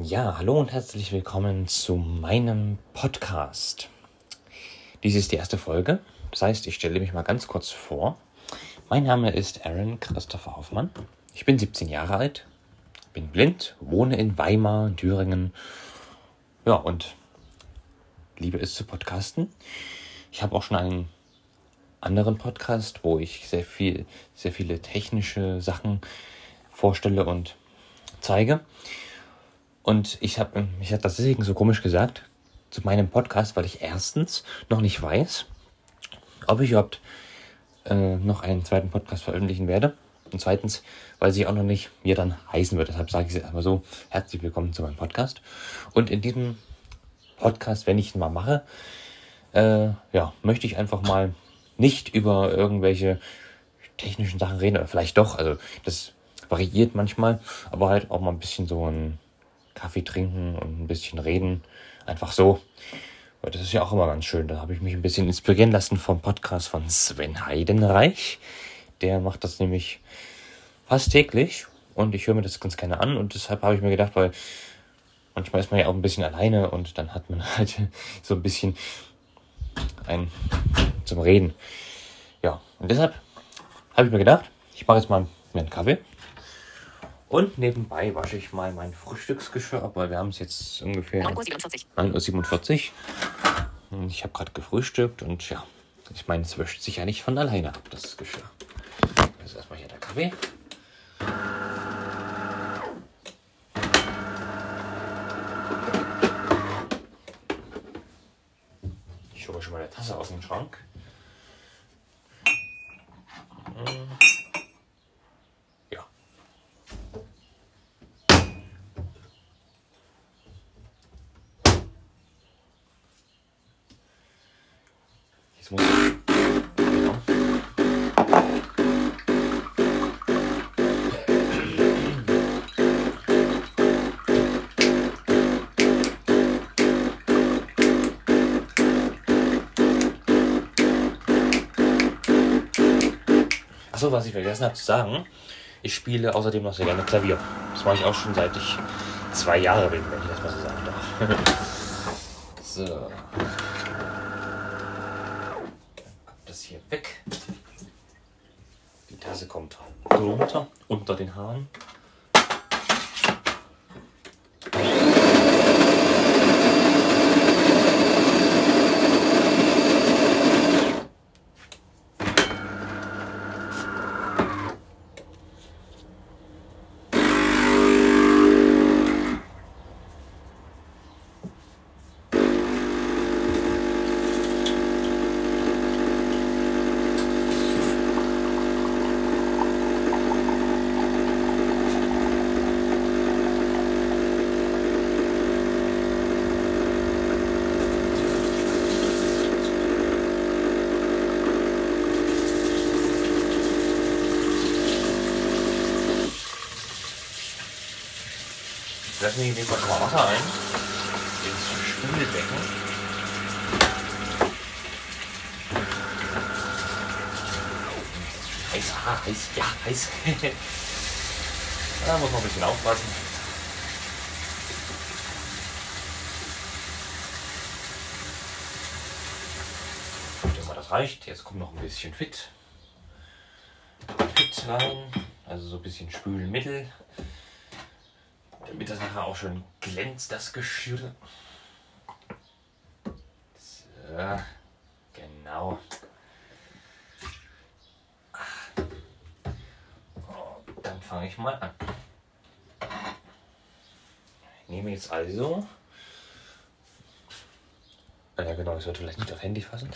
Ja, hallo und herzlich willkommen zu meinem Podcast. Dies ist die erste Folge. Das heißt, ich stelle mich mal ganz kurz vor. Mein Name ist Aaron Christopher Hoffmann. Ich bin 17 Jahre alt, bin blind, wohne in Weimar, Thüringen. Ja, und liebe es zu podcasten. Ich habe auch schon einen anderen Podcast, wo ich sehr viel, sehr viele technische Sachen vorstelle und zeige. Und ich habe ich hab das deswegen so komisch gesagt zu meinem Podcast, weil ich erstens noch nicht weiß, ob ich überhaupt äh, noch einen zweiten Podcast veröffentlichen werde. Und zweitens, weil sie auch noch nicht, er dann heißen wird. Deshalb sage ich es erstmal so, herzlich willkommen zu meinem Podcast. Und in diesem Podcast, wenn ich ihn mal mache, äh, ja, möchte ich einfach mal nicht über irgendwelche technischen Sachen reden, oder vielleicht doch, also das variiert manchmal, aber halt auch mal ein bisschen so ein Kaffee trinken und ein bisschen reden. Einfach so. Weil das ist ja auch immer ganz schön. Da habe ich mich ein bisschen inspirieren lassen vom Podcast von Sven Heidenreich. Der macht das nämlich fast täglich und ich höre mir das ganz gerne an und deshalb habe ich mir gedacht, weil manchmal ist man ja auch ein bisschen alleine und dann hat man halt so ein bisschen ein zum Reden. Ja, und deshalb habe ich mir gedacht, ich mache jetzt mal mir einen Kaffee und nebenbei wasche ich mal mein Frühstücksgeschirr ab, weil wir haben es jetzt ungefähr 9.47 Uhr. Ich habe gerade gefrühstückt und ja, ich meine, es wäscht sich ja nicht von alleine ab, das Geschirr. Jetzt erstmal hier der Kaffee. Ich hole schon mal eine Tasse aus dem Schrank. Jetzt muss. Genau. Achso, was ich vergessen habe zu sagen, ich spiele außerdem noch sehr gerne Klavier. Das mache ich auch schon seit ich zwei Jahre bin, wenn ich das mal so sagen darf. so. hier weg. Die Tasse kommt runter, unter den Haaren. Lassen wir jedenfalls mal Wasser ein. Ins Spülbecken. Heiß, ah, heiß, ja, heiß. da muss man ein bisschen aufpassen. Ich denke das reicht. Jetzt kommt noch ein bisschen Fit. Fit rein. Also so ein bisschen Spülmittel damit das nachher auch schon glänzt, das Geschirr. So, genau. dann fange ich mal an. Ich nehme jetzt also. Ah ja, genau, ich sollte vielleicht nicht auf Handy fassen.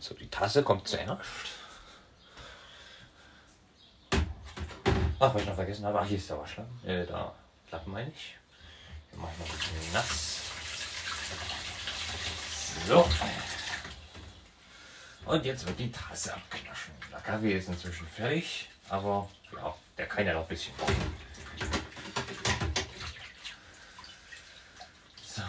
So, die Tasse kommt zuerst. Ach, was ich noch vergessen habe, ach, hier ist der Waschlappen. Äh, da. Platten meine ich. Wir machen noch ein bisschen nass. So. Und jetzt wird die Tasse abknaschen. Der Kaffee ist inzwischen fertig, aber ja, der kann ja noch ein bisschen. So.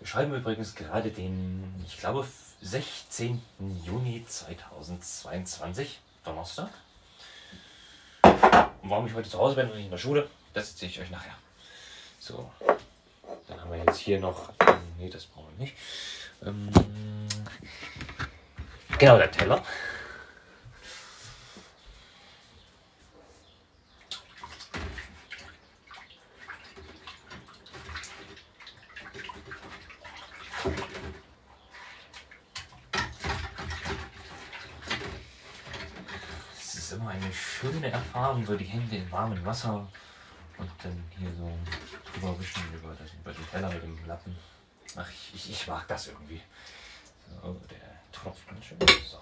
Wir schreiben übrigens gerade den, ich glaube, 16. Juni 2022, Donnerstag. Und warum ich heute zu Hause bin und nicht in der Schule, das erzähle ich euch nachher. So, dann haben wir jetzt hier noch. Nee, das brauchen wir nicht. Ähm, genau, der Teller. Es ist immer eine schöne Erfahrung, so die Hände in warmem Wasser und dann hier so drüber wischen über, das, über den Teller mit dem Lappen. Ach, ich, ich, ich mag das irgendwie. So, der tropft ganz schön. So.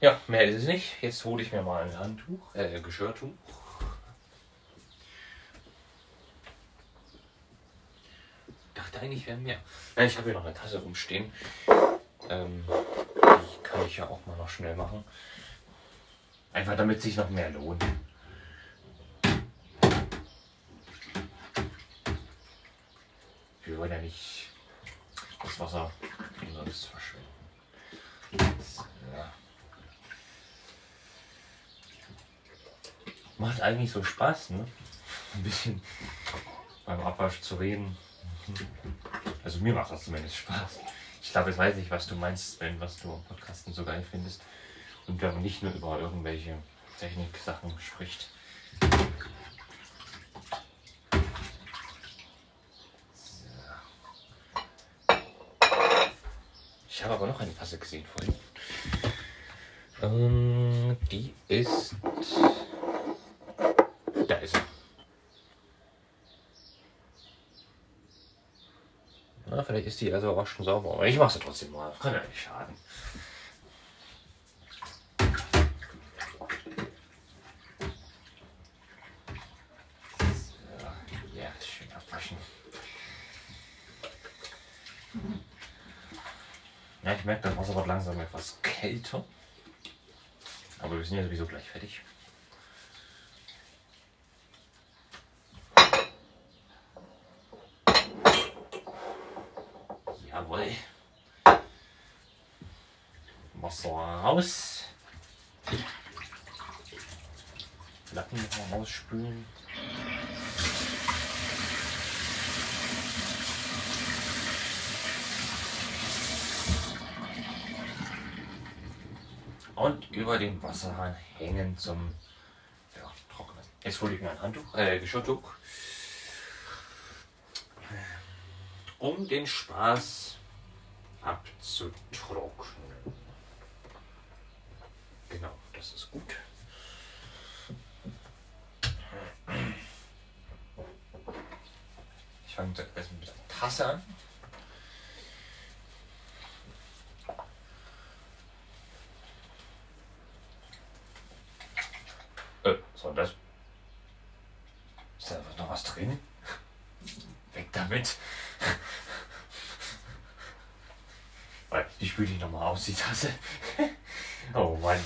Ja, mehr ist es nicht. Jetzt hole ich mir mal ein Handtuch, äh, Geschirrtuch. Dachte eigentlich, wären mehr. Ja, ich habe hier noch eine Tasse rumstehen. Ähm, die kann ich ja auch mal noch schnell machen. Einfach damit sich noch mehr lohnt. Wir wollen ja nicht das Wasser umsonst verschwenden. So. Macht eigentlich so Spaß, ne? Ein bisschen beim Abwasch zu reden. Also mir macht das zumindest Spaß. Ich glaube, jetzt weiß ich, was du meinst, wenn was du am Podcasten so geil findest. Und wenn man nicht nur über irgendwelche Technik-Sachen spricht. So. Ich habe aber noch eine Tasse gesehen vorhin. Ähm, die ist. Da ist sie. Na, vielleicht ist die also auch schon sauber. Aber ich mache sie trotzdem mal. Kann ja nicht schaden. So, ja, schön abwaschen. Ja, ich merke, das Wasser wird langsam etwas kälter. Aber wir sind ja sowieso gleich fertig. Jawohl. Wasser raus. Lappen rausspülen. Und über den Wasserhahn hängen zum ja, Trocknen. Jetzt hole ich mir ein Handtuch, äh, Geschirrtuch, um den Spaß abzutrocknen. Genau, das ist gut. Ich fange zuerst mit der Tasse an. Äh, was war das? Ist da noch was drin? Weg damit. Die spüle ich nochmal aus, die Tasse. Oh Mann.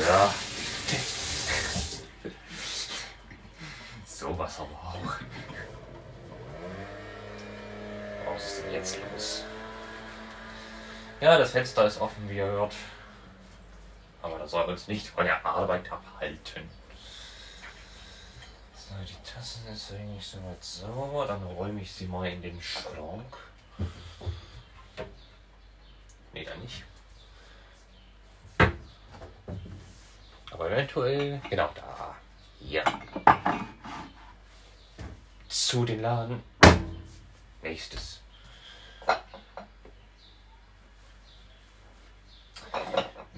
Ja. So was aber auch. Was ist denn jetzt los? Ja, das Fenster ist offen, wie ihr hört. Aber das soll uns nicht von der Arbeit abhalten. So, die Tasse ist eigentlich soweit sauber. Dann räume ich sie mal in den Schrank. Nee, da nicht. Aber eventuell, genau da. Ja. Zu den Laden. Nächstes.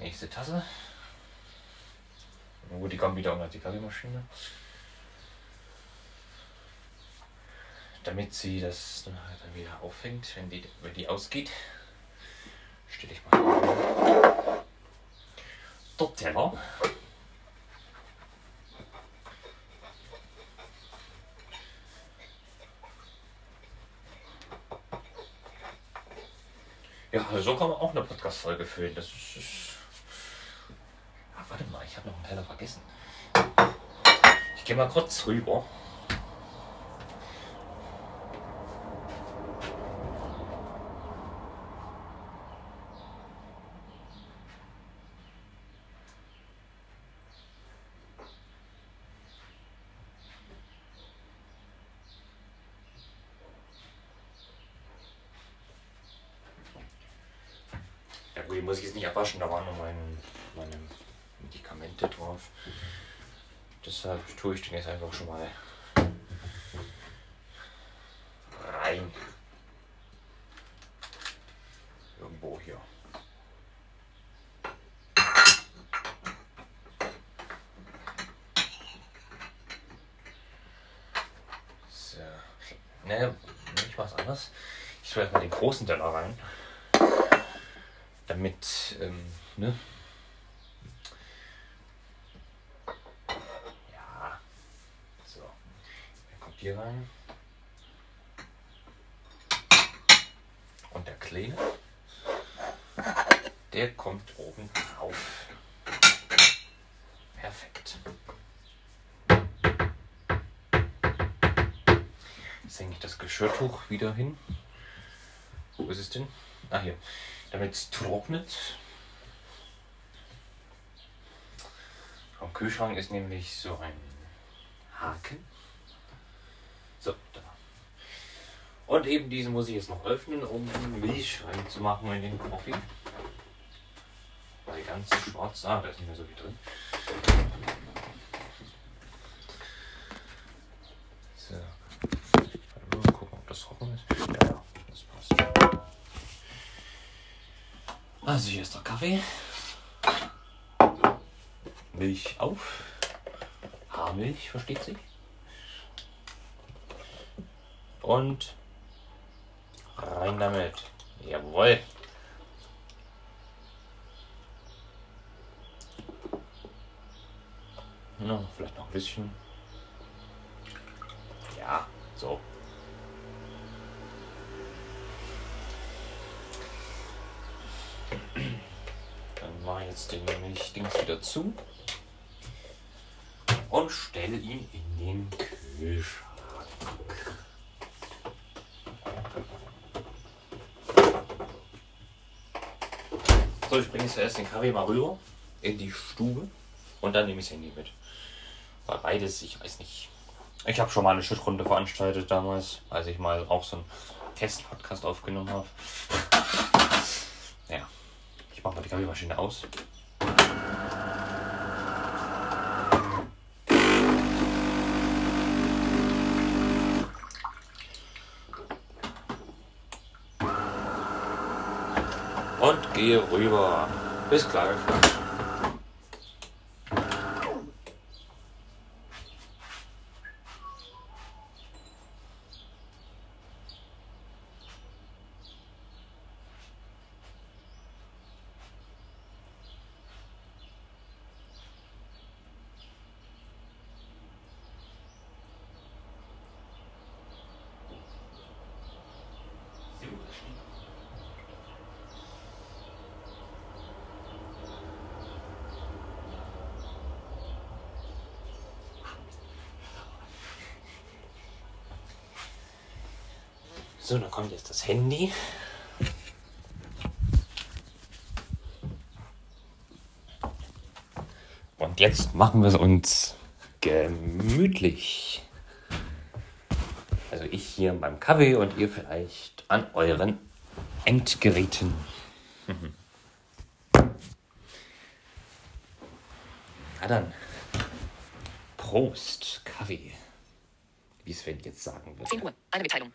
Nächste Tasse. Wo die kommt wieder unter die Kaffeemaschine. Damit sie das dann halt wieder auffängt, wenn die, wenn die ausgeht. Stelle ich mal. Der Teller. Ja, so kann man auch eine Podcast-Folge füllen. Das ist. ist ich habe noch einen Teller vergessen. Ich gehe mal kurz rüber. die muss ich jetzt nicht abwaschen, da waren noch mein, meine Medikamente drauf. Deshalb tue ich den jetzt einfach schon mal rein. Irgendwo hier. So. Ne, ich mach's anders. Ich tue erstmal den großen Teller rein. Damit, ähm, ne? Ja. So. Dann kommt hier rein. Und der kleine, der kommt oben drauf. Perfekt. Jetzt hänge ich das Geschirrtuch wieder hin. Wo ist es denn? Ah, hier. Damit es trocknet. Am Kühlschrank ist nämlich so ein Haken. So, da. Und eben diesen muss ich jetzt noch öffnen, um Milch reinzumachen in den Kaffee. Weil ganz schwarz, ah, da ist nicht mehr so viel drin. So. Mal gucken, ob das trocken ist. Ja, ja, das passt. Also hier ist der Kaffee. Milch auf. Haarmilch, versteht sich. Und rein damit. Jawohl. Ja, vielleicht noch ein bisschen. Ja, so. Dann mache ich jetzt den Milchdings wieder zu und stelle ihn in den Kühlschrank. So, ich bringe zuerst den Kaffee mal rüber in die Stube und dann nehme ich das Handy mit. Weil beides, ich weiß nicht. Ich habe schon mal eine Schuttrunde veranstaltet damals, als ich mal auch so einen Test-Podcast aufgenommen habe. Ja, ich mache mal die Kaffeemaschine aus. Und gehe rüber. Bis gleich. So, dann kommt jetzt das Handy. Und jetzt machen wir es uns gemütlich. Also ich hier beim Kaffee und ihr vielleicht an euren Endgeräten. Na dann. Prost, Kaffee. Wie Sven jetzt sagen würde. 10 Uhr. Eine Mitteilung.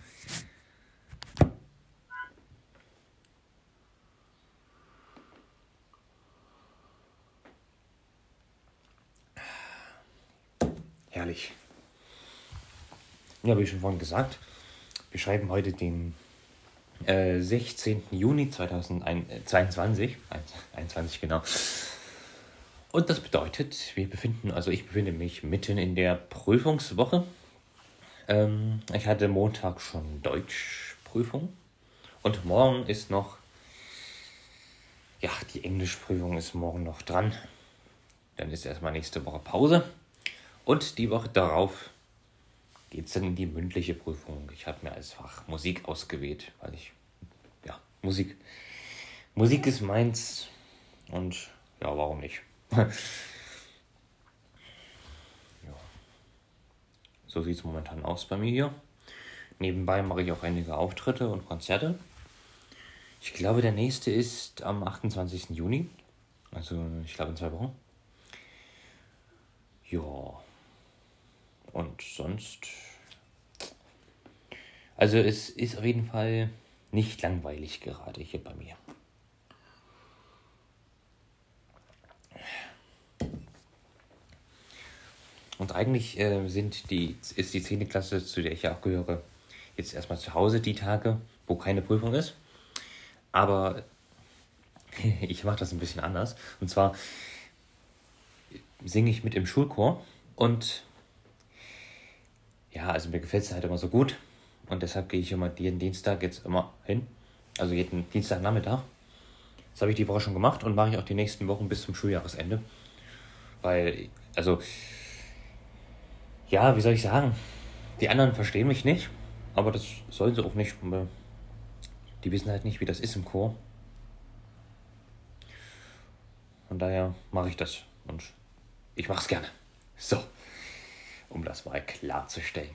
Herrlich. Ja, wie schon vorhin gesagt, wir schreiben heute den äh, 16. Juni 2022. 21 genau. Und das bedeutet, wir befinden, also ich befinde mich mitten in der Prüfungswoche. Ähm, ich hatte Montag schon Deutschprüfung und morgen ist noch, ja, die Englischprüfung ist morgen noch dran. Dann ist erstmal nächste Woche Pause. Und die Woche darauf geht es dann in die mündliche Prüfung. Ich habe mir als Fach Musik ausgewählt, weil ich, ja, Musik, Musik ist meins und ja, warum nicht? ja. So sieht es momentan aus bei mir hier. Nebenbei mache ich auch einige Auftritte und Konzerte. Ich glaube, der nächste ist am 28. Juni. Also, ich glaube, in zwei Wochen. Ja. Und sonst. Also, es ist auf jeden Fall nicht langweilig gerade hier bei mir. Und eigentlich äh, sind die, ist die 10. Klasse, zu der ich ja auch gehöre, jetzt erstmal zu Hause die Tage, wo keine Prüfung ist. Aber ich mache das ein bisschen anders. Und zwar singe ich mit im Schulchor und ja, also mir gefällt es halt immer so gut. Und deshalb gehe ich immer jeden Dienstag jetzt immer hin. Also jeden Dienstagnachmittag. Das habe ich die Woche schon gemacht und mache ich auch die nächsten Wochen bis zum Schuljahresende. Weil, also, ja, wie soll ich sagen? Die anderen verstehen mich nicht, aber das sollen sie auch nicht. Die wissen halt nicht, wie das ist im Chor. Von daher mache ich das und ich mache es gerne. So, um das mal klarzustellen.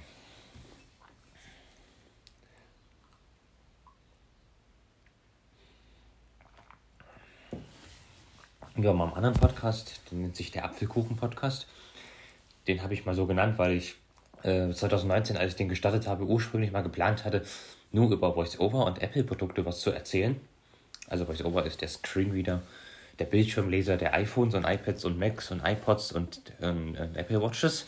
Ja, meinem anderen Podcast, der nennt sich der Apfelkuchen-Podcast. Den habe ich mal so genannt, weil ich äh, 2019, als ich den gestartet habe, ursprünglich mal geplant hatte, nur über VoiceOver und Apple-Produkte was zu erzählen. Also VoiceOver ist der Screenreader, der Bildschirmleser der iPhones und iPads und Macs und iPods und ähm, äh, Apple Watches.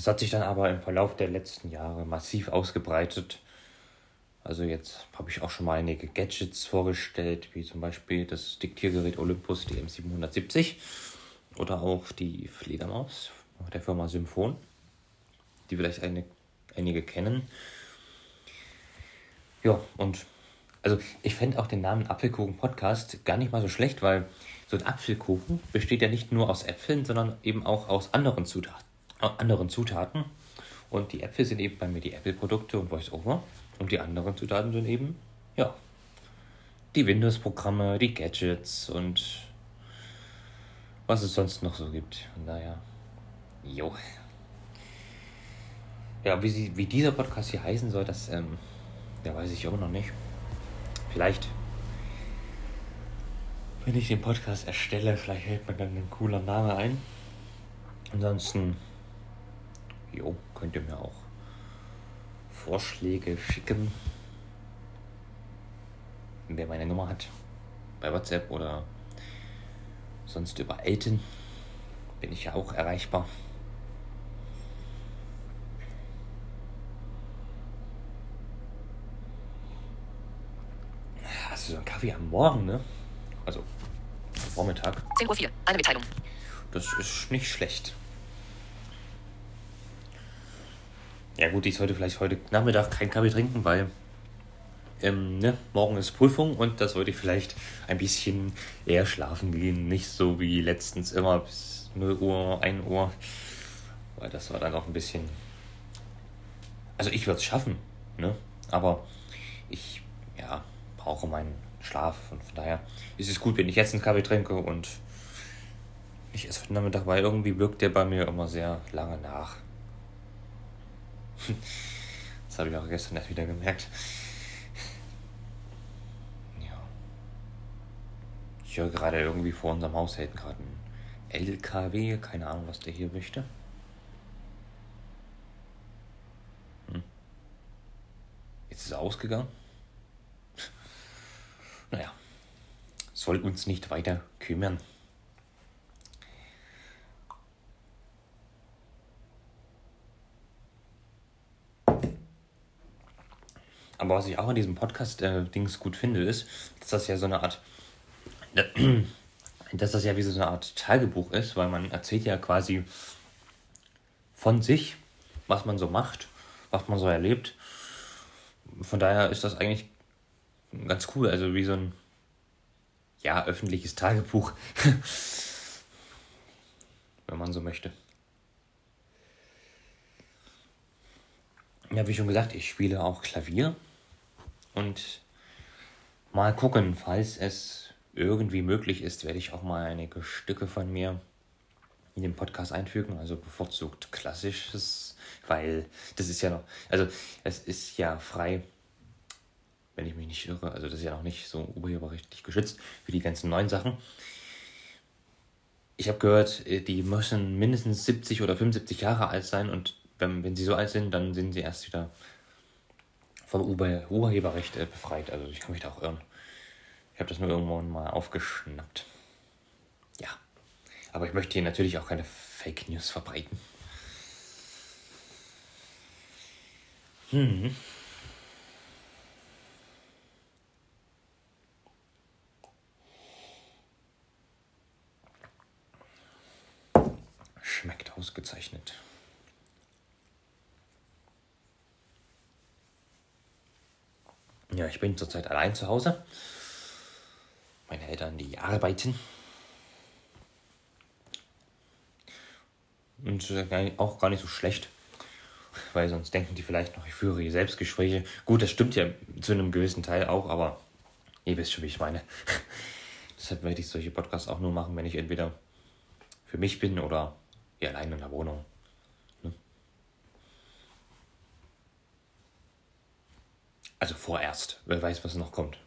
Das hat sich dann aber im Verlauf der letzten Jahre massiv ausgebreitet also jetzt habe ich auch schon mal einige Gadgets vorgestellt, wie zum Beispiel das Diktiergerät Olympus DM770 oder auch die Fledermaus der Firma Symphon, die vielleicht eine, einige kennen. Ja, und also ich fände auch den Namen Apfelkuchen Podcast gar nicht mal so schlecht, weil so ein Apfelkuchen besteht ja nicht nur aus Äpfeln, sondern eben auch aus anderen Zutaten. Anderen Zutaten. Und die Äpfel sind eben bei mir die Apple-Produkte und VoiceOver. Und die anderen Zutaten sind eben, ja, die Windows-Programme, die Gadgets und was es sonst noch so gibt. Von daher, jo. Ja, wie, sie, wie dieser Podcast hier heißen soll, das ähm, ja, weiß ich auch noch nicht. Vielleicht, wenn ich den Podcast erstelle, vielleicht hält mir dann ein cooler Name ein. Ansonsten, jo, könnt ihr mir auch Vorschläge schicken. Wer meine Nummer hat, bei WhatsApp oder sonst über Elten, bin ich ja auch erreichbar. Hast du so einen Kaffee am Morgen, ne? Also Vormittag. 10.04 Uhr, eine Mitteilung. Das ist nicht schlecht. Ja gut, ich sollte vielleicht heute Nachmittag keinen Kaffee trinken, weil ähm, ne, morgen ist Prüfung und da sollte ich vielleicht ein bisschen eher schlafen gehen. Nicht so wie letztens immer bis 0 Uhr, 1 Uhr. Weil das war dann auch ein bisschen. Also ich würde es schaffen, ne? Aber ich ja, brauche meinen Schlaf und von daher ist es gut, wenn ich jetzt einen Kaffee trinke und ich esse heute Nachmittag, weil irgendwie wirkt der bei mir immer sehr lange nach. Das habe ich auch gestern erst wieder gemerkt. Ja. Ich höre gerade irgendwie vor unserem Haus hält gerade ein LKW. Keine Ahnung, was der hier möchte. Hm. Jetzt ist er ausgegangen. Naja, soll uns nicht weiter kümmern. Aber was ich auch an diesem Podcast-Dings äh, gut finde, ist, dass das ja so eine Art, dass das ja wie so eine Art Tagebuch ist, weil man erzählt ja quasi von sich, was man so macht, was man so erlebt. Von daher ist das eigentlich ganz cool, also wie so ein ja, öffentliches Tagebuch, wenn man so möchte. Ja, wie schon gesagt, ich spiele auch Klavier. Und mal gucken, falls es irgendwie möglich ist, werde ich auch mal einige Stücke von mir in den Podcast einfügen, also bevorzugt klassisches, weil das ist ja noch, also es ist ja frei, wenn ich mich nicht irre. Also das ist ja noch nicht so urheberrechtlich geschützt wie die ganzen neuen Sachen. Ich habe gehört, äh, die müssen mindestens 70 oder 75 Jahre alt sein und wenn, wenn sie so alt sind, dann sind sie erst wieder vom Urheberrecht äh, befreit. Also ich kann mich da auch irren. Ich habe das nur irgendwann mal aufgeschnappt. Ja. Aber ich möchte hier natürlich auch keine Fake News verbreiten. Hm. Schmeckt ausgezeichnet. Ja, ich bin zurzeit allein zu Hause. Meine Eltern, die arbeiten. Und äh, auch gar nicht so schlecht, weil sonst denken die vielleicht noch, ich führe hier Selbstgespräche. Gut, das stimmt ja zu einem gewissen Teil auch, aber ihr wisst schon, wie ich meine. Deshalb werde ich solche Podcasts auch nur machen, wenn ich entweder für mich bin oder hier allein in der Wohnung. Also vorerst. Wer weiß, was noch kommt.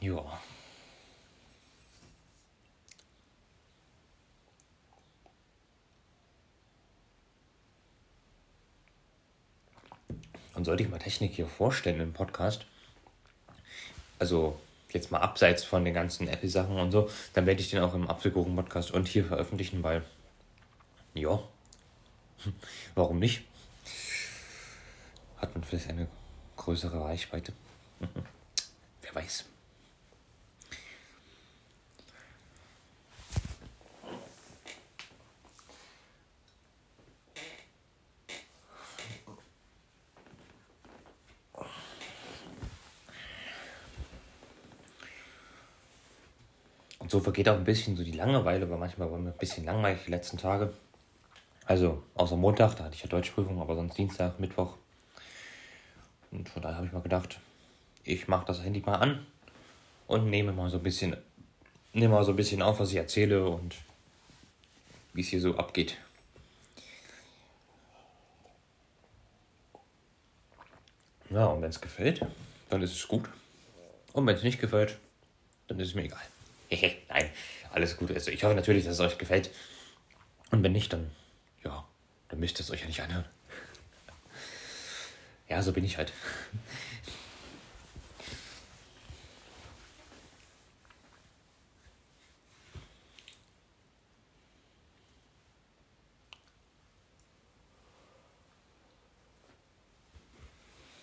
Ja. Und sollte ich mal Technik hier vorstellen im Podcast, also jetzt mal abseits von den ganzen Apple-Sachen und so, dann werde ich den auch im Apfelkuchen-Podcast und hier veröffentlichen, weil, ja, warum nicht? Hat man vielleicht eine größere Reichweite? Wer weiß. So vergeht auch ein bisschen so die Langeweile, weil manchmal war mir ein bisschen langweilig die letzten Tage. Also außer Montag, da hatte ich ja Deutschprüfung, aber sonst Dienstag, Mittwoch. Und von daher habe ich mal gedacht, ich mache das Handy mal an und nehme mal so ein bisschen, nehme mal so ein bisschen auf, was ich erzähle und wie es hier so abgeht. Ja, und wenn es gefällt, dann ist es gut. Und wenn es nicht gefällt, dann ist es mir egal. Nein, alles gut. Also ich hoffe natürlich, dass es euch gefällt. Und wenn nicht, dann, ja, dann müsst ihr es euch ja nicht anhören. Ja, so bin ich halt.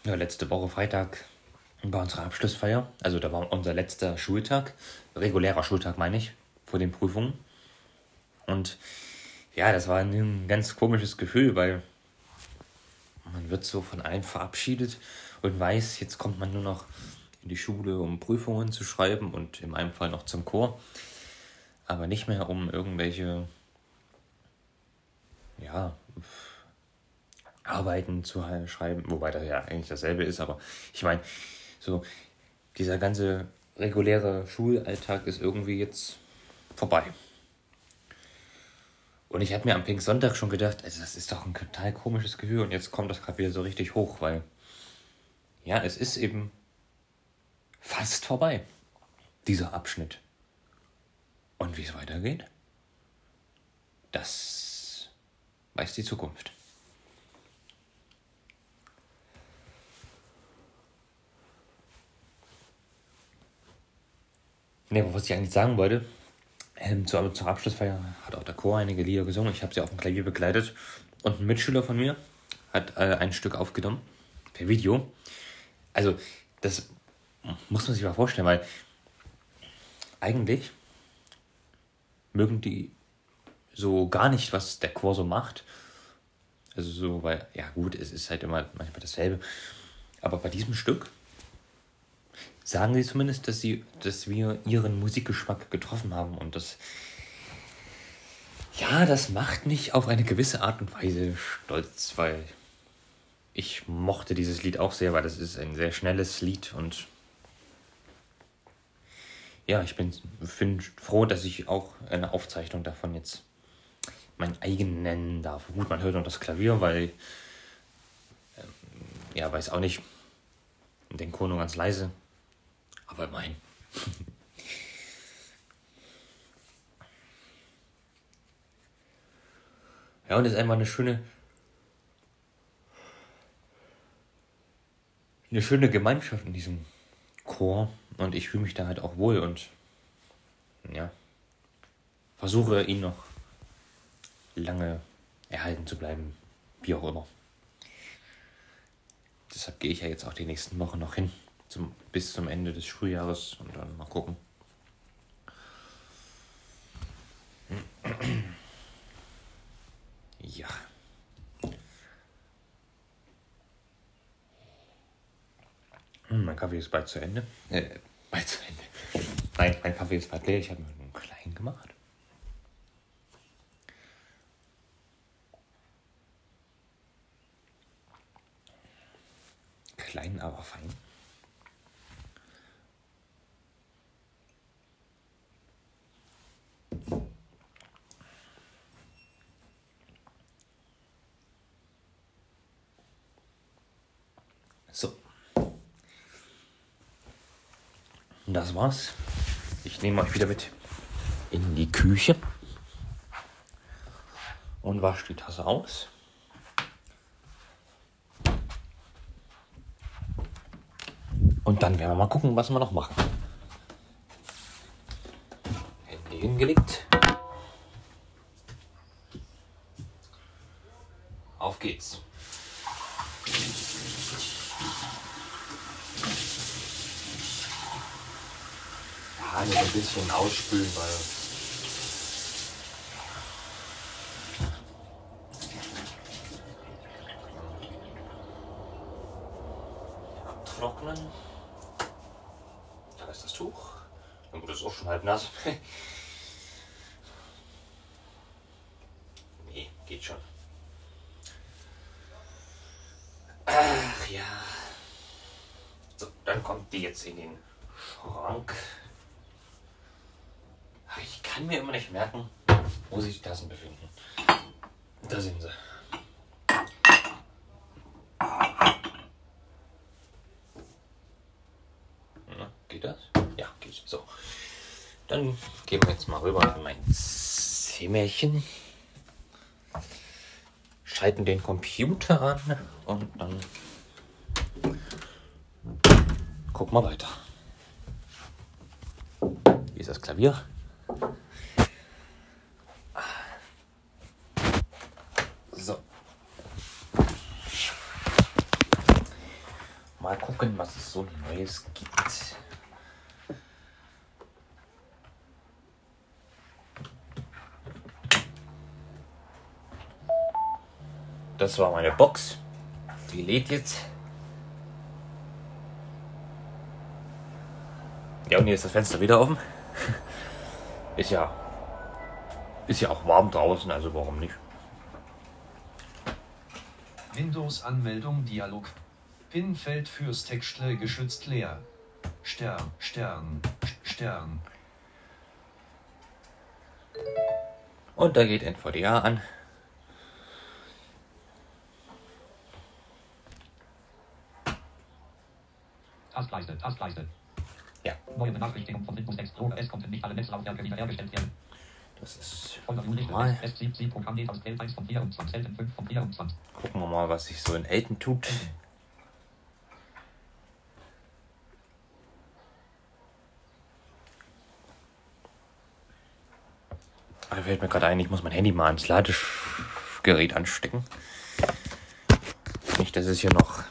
Letzte Woche Freitag war unsere Abschlussfeier. Also da war unser letzter Schultag, regulärer Schultag meine ich, vor den Prüfungen. Und ja, das war ein ganz komisches Gefühl, weil man wird so von allen verabschiedet und weiß, jetzt kommt man nur noch in die Schule, um Prüfungen zu schreiben und in meinem Fall noch zum Chor. Aber nicht mehr um irgendwelche, ja, Arbeiten zu schreiben, wobei das ja eigentlich dasselbe ist, aber ich meine, so, dieser ganze reguläre Schulalltag ist irgendwie jetzt vorbei. Und ich habe mir am Pink Sonntag schon gedacht, also das ist doch ein total komisches Gefühl und jetzt kommt das gerade wieder so richtig hoch, weil ja, es ist eben fast vorbei, dieser Abschnitt. Und wie es weitergeht, das weiß die Zukunft. Ne, was ich eigentlich sagen wollte, ähm, zur, zur Abschlussfeier hat auch der Chor einige Lieder gesungen. Ich habe sie auf dem Klavier begleitet. Und ein Mitschüler von mir hat äh, ein Stück aufgenommen, per Video. Also, das muss man sich mal vorstellen, weil eigentlich mögen die so gar nicht, was der Chor so macht. Also so, weil, ja gut, es ist halt immer manchmal dasselbe. Aber bei diesem Stück sagen sie zumindest, dass, sie, dass wir ihren Musikgeschmack getroffen haben. Und das, ja, das macht mich auf eine gewisse Art und Weise stolz, weil ich mochte dieses Lied auch sehr, weil das ist ein sehr schnelles Lied und ja, ich bin, bin froh, dass ich auch eine Aufzeichnung davon jetzt mein eigen nennen darf. Gut, man hört noch das Klavier, weil, ähm, ja, weiß auch nicht, den Chor nur ganz leise, aber immerhin. ja, und es ist einfach eine schöne, eine schöne Gemeinschaft in diesem Chor und ich fühle mich da halt auch wohl und ja, versuche ihn noch lange erhalten zu bleiben, wie auch immer. Deshalb gehe ich ja jetzt auch die nächsten Wochen noch hin, zum, bis zum Ende des Schuljahres und dann mal gucken. Ja. Hm, mein Kaffee ist bald zu Ende. Äh, bald zu Ende. Nein, mein Kaffee ist bald leer. Ich habe mir einen kleinen gemacht. Klein, aber fein. So. Das war's. Ich nehme euch wieder mit in die Küche und wasche die Tasse aus. Und dann werden wir mal gucken, was wir noch machen. Handy hingelegt. Auf geht's. Ja, nur ein bisschen ausspülen, weil abtrocknen. Da ist das Tuch. Gut, das ist auch schon halb nass. nee, geht schon. Ach ja. So, dann kommt die jetzt in den Schrank. Kann mir immer nicht merken, wo sich die Tassen befinden. Da sind sie. Na, geht das? Ja, geht. So. Dann gehen wir jetzt mal rüber in mein Zimmerchen. Schalten den Computer an und dann gucken wir weiter. Hier ist das Klavier. So. Mal gucken, was es so Neues gibt. Das war meine Box. Die lädt jetzt. Ja, und hier ist das Fenster wieder offen. Ist ja. Ist ja auch warm draußen, also warum nicht? Windows Anmeldung Dialog. PIN-Feld fürs Textle geschützt leer. Stern, Stern, Stern. Und da geht NVDA an. Taskleiste, Taskleiste. Ja, Neue Benachrichtigung von Windows Explorer. Es konnten nicht alle Netzlaufwerke wiederhergestellt werden. das ist normal. S7 Programm geht aus L1 von 24, Elten 5 von 24. Gucken wir mal, was sich so in Elten tut. Ah, Da fällt mir gerade ein, ich muss mein Handy mal ans Ladegerät anstecken. Nicht, dass es hier noch.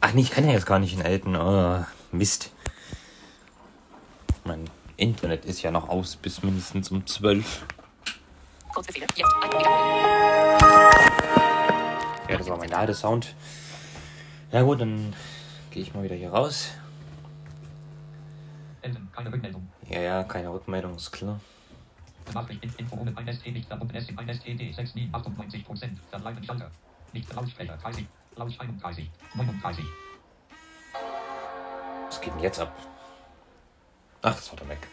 Ach nee, ich kann ja jetzt gar nicht in Elten. Oh, Mist. Mein Internet ist ja noch aus bis mindestens um 12. Kurzbefehle. Jetzt. Ein Wiederholen. Ja, das war mein Ladesound. Ja gut, dann gehe ich mal wieder hier raus. Elten, keine Rückmeldung. Ja, ja, keine Rückmeldung, ist klar. Benachricht in Info ohne 1 ST nicht verbunden S in 1 STD 6 nie 98 Prozent. Verbleiben Schalter. Nicht Lautsprecher 30. Lausch 31. 39. Was geht denn jetzt ab? Ach, das war der Mac.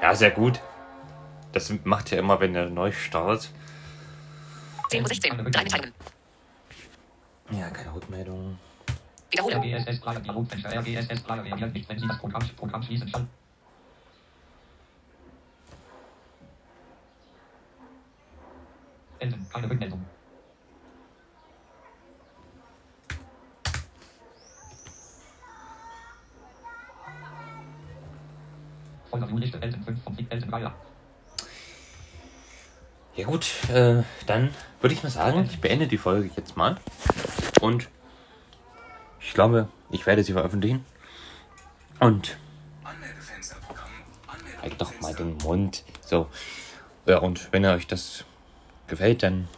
Ja, sehr gut. Das macht ja immer, wenn er neu startet. 10 Uhr 16. Drei Mitteilungen. Ja, keine Rückmeldung. Wiederholen. RGSS Player Dialogfenster. RGSS Player reagiert nicht, wenn Sie das Programm, Programm schließen. Schall. Enden. Keine Rückmeldung. Voller Viewliste. Elten 5 von Elten Weiler. Ja gut, äh, dann würde ich mal sagen, ich beende die Folge jetzt mal. Und ich glaube, ich werde sie veröffentlichen. Und halt doch mal den Mund. So. Ja, und wenn euch das gefällt, dann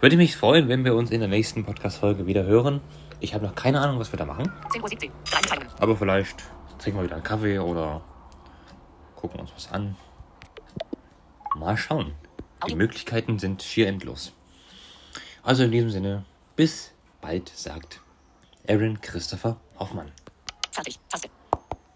würde ich mich freuen, wenn wir uns in der nächsten Podcast-Folge wieder hören. Ich habe noch keine Ahnung, was wir da machen. 10 Uhr 17. Drei Mitteilungen. Aber vielleicht trinken wir wieder einen Kaffee oder gucken uns was an. Mal schauen. Die Möglichkeiten sind schier endlos. Also in diesem Sinne, bis bald, sagt Aaron Christopher Hoffmann. Fertig. Taste.